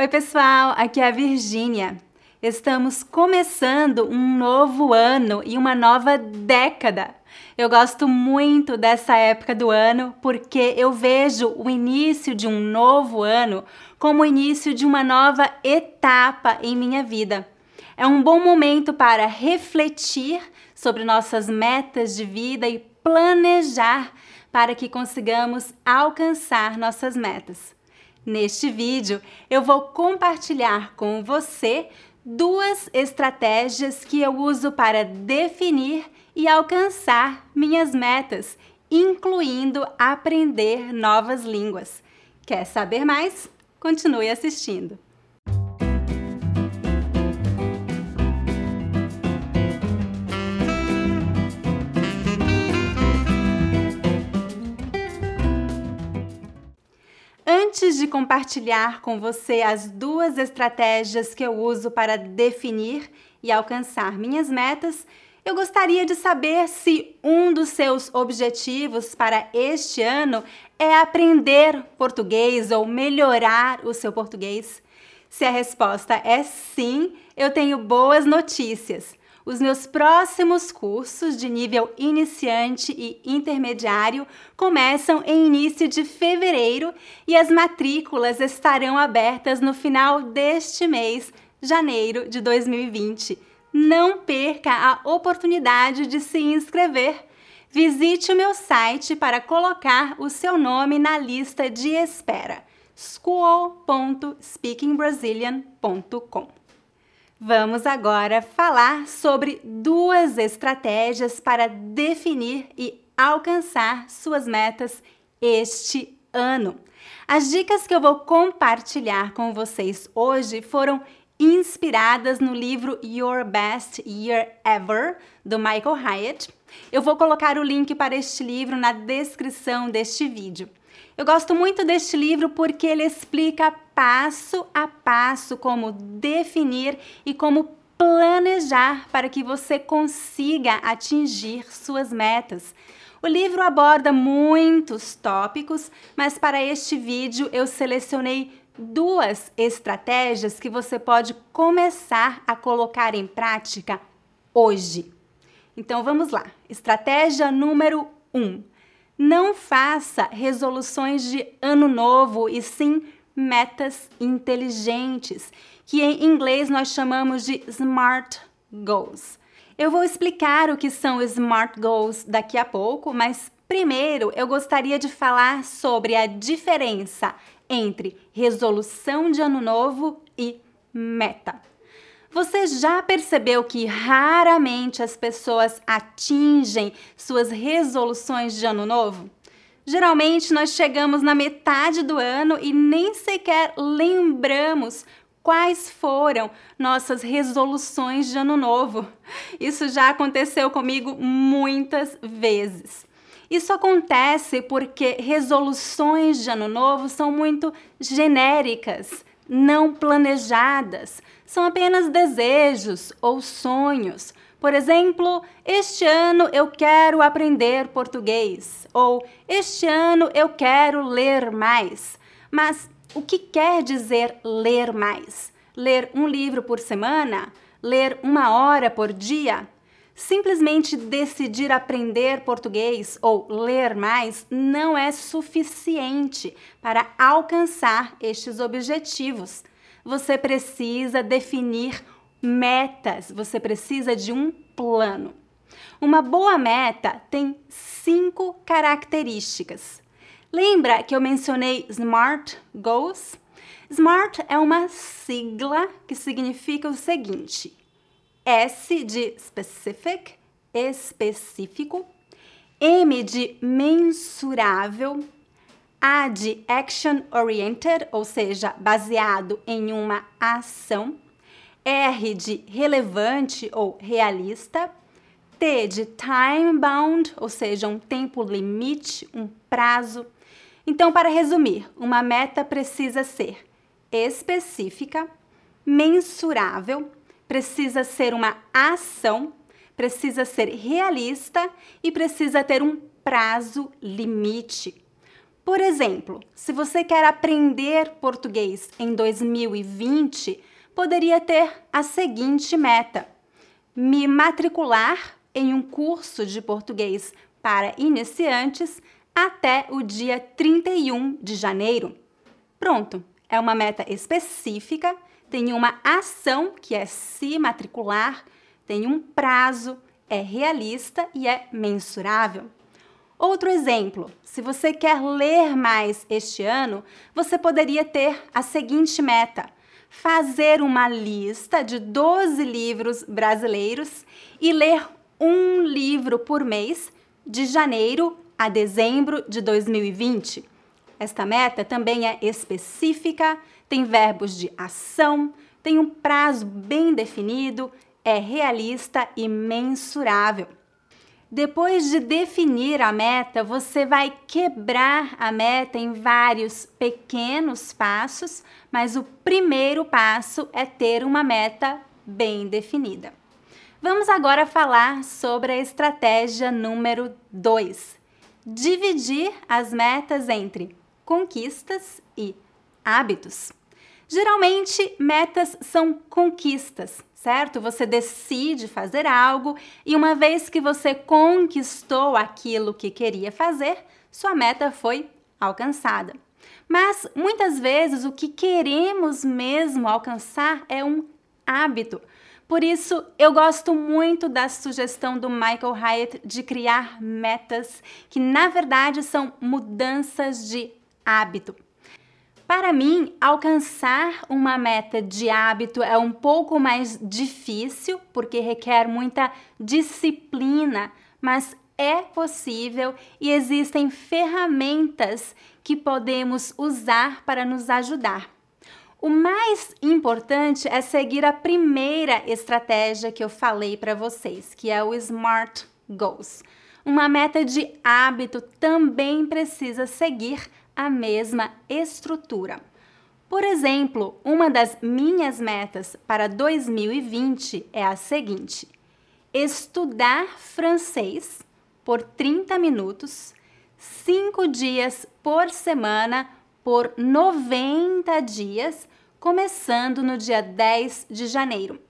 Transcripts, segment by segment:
Oi, pessoal, aqui é a Virgínia. Estamos começando um novo ano e uma nova década. Eu gosto muito dessa época do ano porque eu vejo o início de um novo ano como o início de uma nova etapa em minha vida. É um bom momento para refletir sobre nossas metas de vida e planejar para que consigamos alcançar nossas metas. Neste vídeo, eu vou compartilhar com você duas estratégias que eu uso para definir e alcançar minhas metas, incluindo aprender novas línguas. Quer saber mais? Continue assistindo. Antes de compartilhar com você as duas estratégias que eu uso para definir e alcançar minhas metas, eu gostaria de saber se um dos seus objetivos para este ano é aprender português ou melhorar o seu português. Se a resposta é sim, eu tenho boas notícias. Os meus próximos cursos de nível iniciante e intermediário começam em início de fevereiro e as matrículas estarão abertas no final deste mês, janeiro de 2020. Não perca a oportunidade de se inscrever. Visite o meu site para colocar o seu nome na lista de espera school.speakingbrazilian.com. Vamos agora falar sobre duas estratégias para definir e alcançar suas metas este ano. As dicas que eu vou compartilhar com vocês hoje foram inspiradas no livro Your Best Year Ever, do Michael Hyatt. Eu vou colocar o link para este livro na descrição deste vídeo. Eu gosto muito deste livro porque ele explica passo a passo como definir e como planejar para que você consiga atingir suas metas. O livro aborda muitos tópicos, mas para este vídeo eu selecionei duas estratégias que você pode começar a colocar em prática hoje. Então vamos lá. Estratégia número 1. Um, não faça resoluções de ano novo e sim metas inteligentes, que em inglês nós chamamos de SMART Goals. Eu vou explicar o que são SMART Goals daqui a pouco, mas primeiro eu gostaria de falar sobre a diferença entre resolução de ano novo e meta. Você já percebeu que raramente as pessoas atingem suas resoluções de ano novo? Geralmente nós chegamos na metade do ano e nem sequer lembramos quais foram nossas resoluções de ano novo. Isso já aconteceu comigo muitas vezes. Isso acontece porque resoluções de ano novo são muito genéricas não planejadas. São apenas desejos ou sonhos. Por exemplo, este ano eu quero aprender português ou este ano eu quero ler mais. Mas o que quer dizer ler mais? Ler um livro por semana? Ler uma hora por dia? Simplesmente decidir aprender português ou ler mais não é suficiente para alcançar estes objetivos. Você precisa definir metas, você precisa de um plano. Uma boa meta tem cinco características. Lembra que eu mencionei SMART Goals? SMART é uma sigla que significa o seguinte: S de specific, específico, M de mensurável, A de action oriented, ou seja, baseado em uma ação, R de relevante ou realista, T de time bound, ou seja, um tempo limite, um prazo. Então, para resumir, uma meta precisa ser específica, mensurável, precisa ser uma ação, precisa ser realista e precisa ter um prazo limite. Por exemplo, se você quer aprender português em 2020, poderia ter a seguinte meta: me matricular em um curso de português para iniciantes até o dia 31 de janeiro. Pronto, é uma meta específica, tem uma ação que é se matricular, tem um prazo, é realista e é mensurável. Outro exemplo: se você quer ler mais este ano, você poderia ter a seguinte meta: fazer uma lista de 12 livros brasileiros e ler um livro por mês de janeiro a dezembro de 2020. Esta meta também é específica, tem verbos de ação, tem um prazo bem definido, é realista e mensurável. Depois de definir a meta, você vai quebrar a meta em vários pequenos passos, mas o primeiro passo é ter uma meta bem definida. Vamos agora falar sobre a estratégia número 2: dividir as metas entre conquistas e hábitos. Geralmente, metas são conquistas, certo? Você decide fazer algo e uma vez que você conquistou aquilo que queria fazer, sua meta foi alcançada. Mas muitas vezes o que queremos mesmo alcançar é um hábito. Por isso, eu gosto muito da sugestão do Michael Hyatt de criar metas que, na verdade, são mudanças de hábito. Para mim, alcançar uma meta de hábito é um pouco mais difícil, porque requer muita disciplina, mas é possível e existem ferramentas que podemos usar para nos ajudar. O mais importante é seguir a primeira estratégia que eu falei para vocês, que é o SMART Goals. Uma meta de hábito também precisa seguir a mesma estrutura. Por exemplo, uma das minhas metas para 2020 é a seguinte: estudar francês por 30 minutos, 5 dias por semana, por 90 dias, começando no dia 10 de janeiro.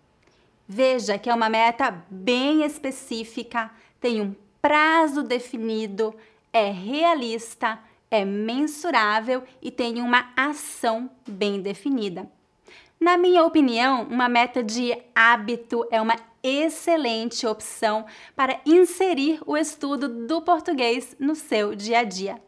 Veja que é uma meta bem específica, tem um prazo definido, é realista é mensurável e tem uma ação bem definida. Na minha opinião, uma meta de hábito é uma excelente opção para inserir o estudo do português no seu dia a dia.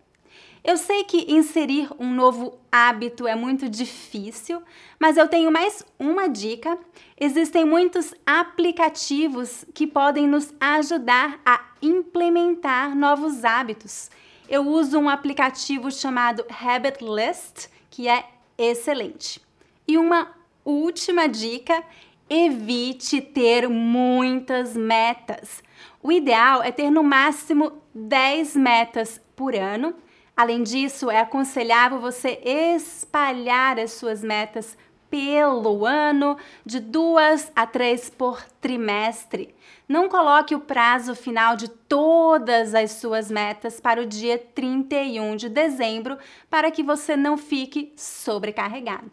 Eu sei que inserir um novo hábito é muito difícil, mas eu tenho mais uma dica. Existem muitos aplicativos que podem nos ajudar a implementar novos hábitos eu uso um aplicativo chamado Habit List, que é excelente. E uma última dica: evite ter muitas metas. O ideal é ter no máximo 10 metas por ano. Além disso, é aconselhável você espalhar as suas metas pelo ano, de duas a três por trimestre. Não coloque o prazo final de todas as suas metas para o dia 31 de dezembro para que você não fique sobrecarregado.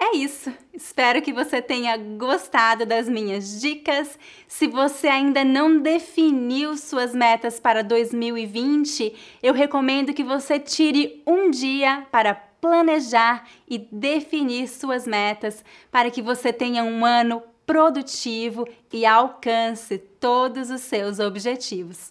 É isso. Espero que você tenha gostado das minhas dicas. Se você ainda não definiu suas metas para 2020, eu recomendo que você tire um dia para planejar e definir suas metas para que você tenha um ano produtivo e alcance todos os seus objetivos.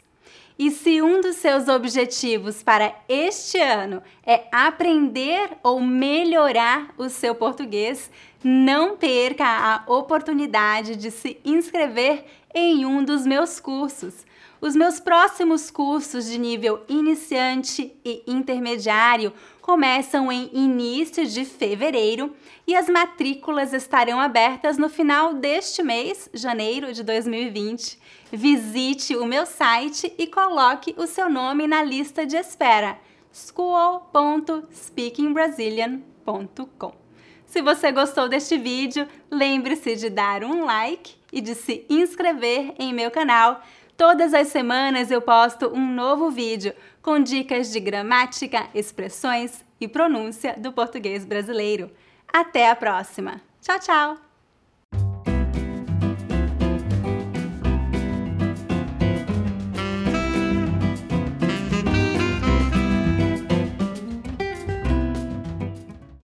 E se um dos seus objetivos para este ano é aprender ou melhorar o seu português, não perca a oportunidade de se inscrever em um dos meus cursos. Os meus próximos cursos de nível iniciante e intermediário começam em início de fevereiro e as matrículas estarão abertas no final deste mês, janeiro de 2020. Visite o meu site e coloque o seu nome na lista de espera school.speakingbrasilian.com. Se você gostou deste vídeo, lembre-se de dar um like e de se inscrever em meu canal Todas as semanas eu posto um novo vídeo com dicas de gramática, expressões e pronúncia do português brasileiro. Até a próxima! Tchau, tchau!